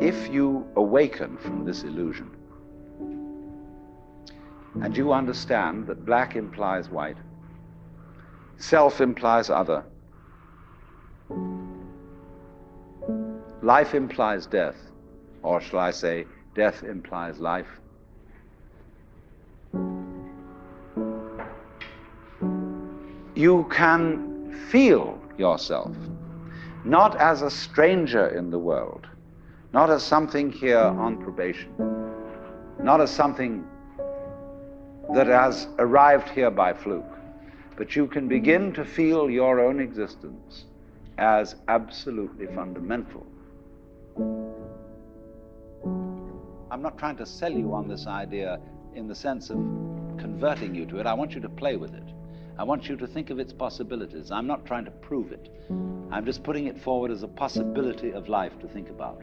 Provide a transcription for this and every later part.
if you awaken from this illusion and you understand that black implies white, self implies other, life implies death, or shall I say, death implies life. You can feel yourself not as a stranger in the world, not as something here on probation, not as something that has arrived here by fluke, but you can begin to feel your own existence as absolutely fundamental. I'm not trying to sell you on this idea in the sense of converting you to it. I want you to play with it. I want you to think of its possibilities. I'm not trying to prove it. I'm just putting it forward as a possibility of life to think about.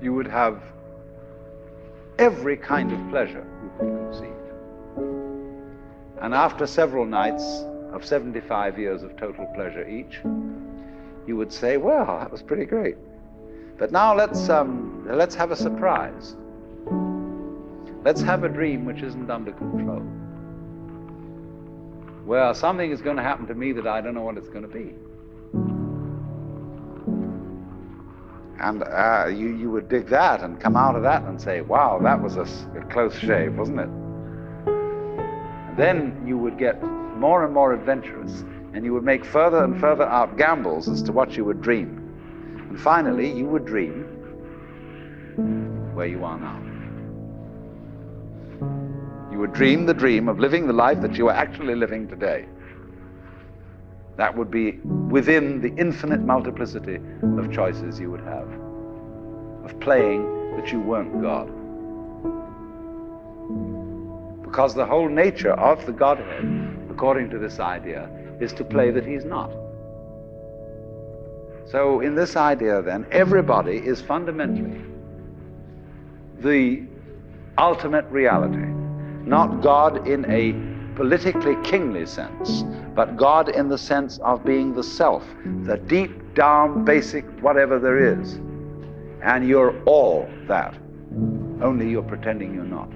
You would have every kind of pleasure you could conceive. And after several nights of 75 years of total pleasure each, you would say, well, that was pretty great. But now let's, um, let's have a surprise. Let's have a dream which isn't under control. Well, something is going to happen to me that I don't know what it's going to be. And uh, you, you would dig that and come out of that and say, wow, that was a, a close shave, wasn't it? Then you would get more and more adventurous and you would make further and further out gambles as to what you would dream. And finally, you would dream where you are now. You would dream the dream of living the life that you are actually living today. That would be within the infinite multiplicity of choices you would have, of playing that you weren't God. Because the whole nature of the Godhead, according to this idea, is to play that He's not. So, in this idea, then, everybody is fundamentally the ultimate reality not God in a politically kingly sense, but God in the sense of being the self, the deep down basic whatever there is. And you're all that, only you're pretending you're not.